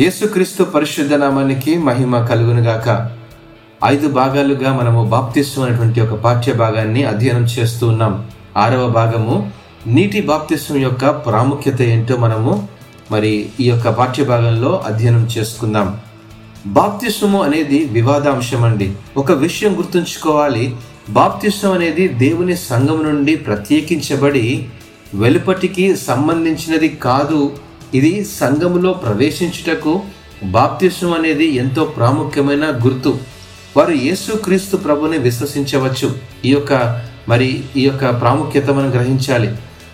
యేసుక్రీస్తు పరిశుద్ధ నామానికి మహిమ కలుగునుగాక. ఐదు భాగాలుగా మనము బాప్తిస్వం అనేటువంటి ఒక పాఠ్య భాగాన్ని అధ్యయనం చేస్తూ ఉన్నాం. ఆరవ భాగము నీటి బాప్తిస్వం యొక్క ప్రాముఖ్యత ఏంటో మనము మరి ఈ యొక్క పాఠ్య భాగంలో అధ్యయనం చేసుకుందాం. బాప్తిస్వము అనేది వివాదాంశం అండి ఒక విషయం గుర్తుంచుకోవాలి. బాప్తిస్వం అనేది దేవుని సంఘం నుండి ప్రత్యేకించబడి వెలుపటికి సంబంధించినది కాదు ఇది సంఘములో ప్రవేశించుటకు బాప్తిష్టం అనేది ఎంతో ప్రాముఖ్యమైన గుర్తు. వారు యేసుక్రీస్తు ప్రభుని విశ్వసించవచ్చు. ఈ యొక్క మరి ఈ యొక్క ప్రాముఖ్యత మనం గ్రహించాలి.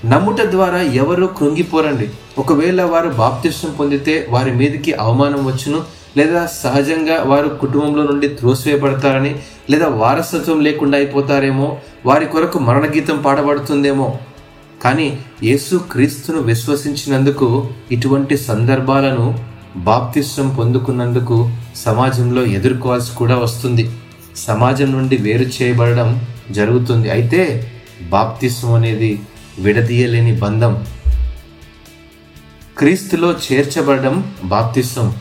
నమ్ముట ద్వారా ఎవరు కృంగిపోరండి. ఒకవేళ వారు బాప్తిష్టం పొందితే వారి మీదకి అవమానం వచ్చును లేదా సహజంగా వారు కుటుంబంలో నుండి త్రోసివేయబడతారని లేదా వారసత్వం లేకుండా అయిపోతారేమో వారి కొరకు మరణగీతం పాడబడుతుందేమో కానీ యేసు క్రీస్తును విశ్వసించినందుకు ఇటువంటి సందర్భాలను బాప్తిష్టం పొందుకున్నందుకు సమాజంలో ఎదుర్కోవాల్సి కూడా వస్తుంది. సమాజం నుండి వేరు చేయబడడం జరుగుతుంది. అయితే బాప్తిస్వం అనేది విడదీయలేని బంధం. క్రీస్తులో చేర్చబడడం బాప్తిస్వం.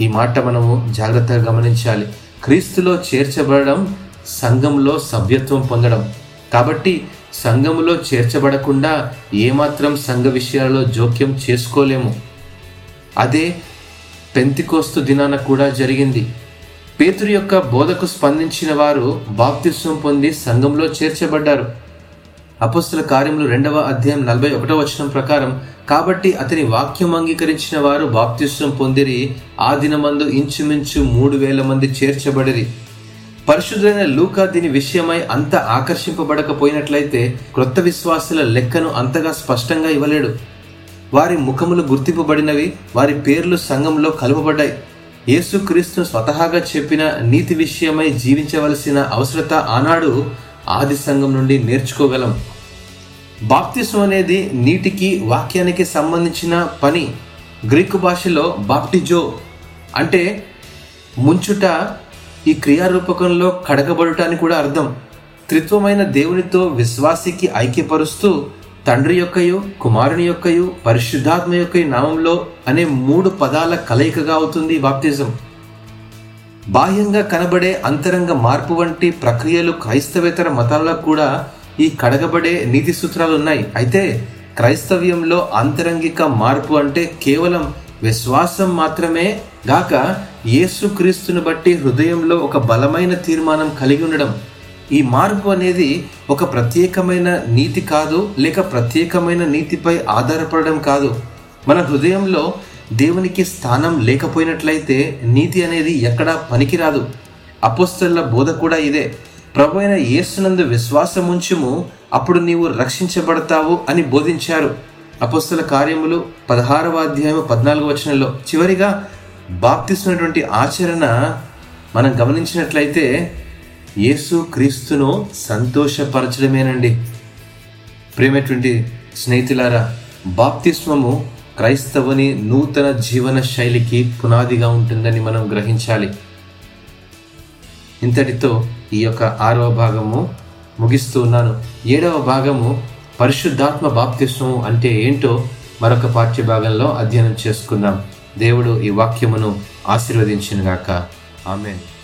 ఈ మాట మనము జాగ్రత్తగా గమనించాలి. క్రీస్తులో చేర్చబడడం సంఘంలో సభ్యత్వం పొందడం. కాబట్టి సంఘములో చేర్చబడకుండా ఏమాత్రం సంఘ విషయాలలో జోక్యం చేసుకోలేము. అదే పెంతికోస్తు దినాన కూడా జరిగింది. పేతురు యొక్క బోధకు స్పందించిన వారు బాప్తిస్వం పొంది సంఘంలో చేర్చబడ్డారు. అపస్తుల కార్యములు రెండవ అధ్యాయం నలభై ఒకటో వచనం ప్రకారం కాబట్టి అతని వాక్యం అంగీకరించిన వారు బాప్తిస్వం పొందిరి ఆ దినమందు ఇంచుమించు మూడు వేల మంది చేర్చబడిరి. పరిశుద్ధులైన లూకా దీని విషయమై అంత ఆకర్షింపబడకపోయినట్లయితే క్రొత్త విశ్వాసుల లెక్కను అంతగా స్పష్టంగా ఇవ్వలేడు. వారి ముఖములు గుర్తింపబడినవి వారి పేర్లు సంఘంలో కలుపబడ్డాయి యేసుక్రీస్తు స్వతహాగా చెప్పిన నీతి విషయమై జీవించవలసిన అవసరత ఆనాడు ఆది సంఘం నుండి నేర్చుకోగలం. బాప్తిసం అనేది నీటికి వాక్యానికి సంబంధించిన పని. గ్రీకు భాషలో బాప్టిజో అంటే ముంచుట ఈ క్రియారూపకంలో కడగబడటానికి కూడా అర్థం. త్రిత్వమైన దేవునితో విశ్వాసికి ఐక్యపరుస్తూ తండ్రి యొక్కయు కుమారుని యొక్కయు పరిశుద్ధాత్మ యొక్క నామంలో అనే మూడు పదాల కలయికగా అవుతుంది బాప్తిజం. బాహ్యంగా కనబడే అంతరంగ మార్పు వంటి ప్రక్రియలు క్రైస్తవేతర మతాలలో కూడా ఈ కడగబడే నీతి సూత్రాలు ఉన్నాయి. అయితే క్రైస్తవ్యంలో అంతరంగిక మార్పు అంటే కేవలం విశ్వాసం మాత్రమే గాక యేసుక్రీస్తుని బట్టి హృదయంలో ఒక బలమైన తీర్మానం కలిగి ఉండడం. ఈ మార్పు అనేది ఒక ప్రత్యేకమైన నీతి కాదు లేక ప్రత్యేకమైన నీతిపై ఆధారపడడం కాదు. మన హృదయంలో దేవునికి స్థానం లేకపోయినట్లయితే నీతి అనేది ఎక్కడా పనికిరాదు. అపోస్తల బోధ కూడా ఇదే. ప్రభు అయిన యేసునందు విశ్వాసం ఉంచుము అప్పుడు నీవు రక్షించబడతావు అని బోధించారు. అపస్తుల కార్యములు పదహారవ అధ్యాయం పద్నాలుగు వచనంలో చివరిగా బాప్తిస్తున్నటువంటి ఆచరణ మనం గమనించినట్లయితే యేసు క్రీస్తును సంతోషపరచడమేనండి. ప్రేమటువంటి స్నేహితులారా బాప్తిస్మము క్రైస్తవుని నూతన జీవన శైలికి పునాదిగా ఉంటుందని మనం గ్రహించాలి. ఇంతటితో ఈ యొక్క ఆరవ భాగము ముగిస్తూ ఉన్నాను. ఏడవ భాగము పరిశుద్ధాత్మ బాప్తిస్వం అంటే ఏంటో మరొక పాఠ్యభాగంలో అధ్యయనం చేసుకుందాం. దేవుడు ఈ వాక్యమును ఆశీర్వదించినగాక. ఆమెను.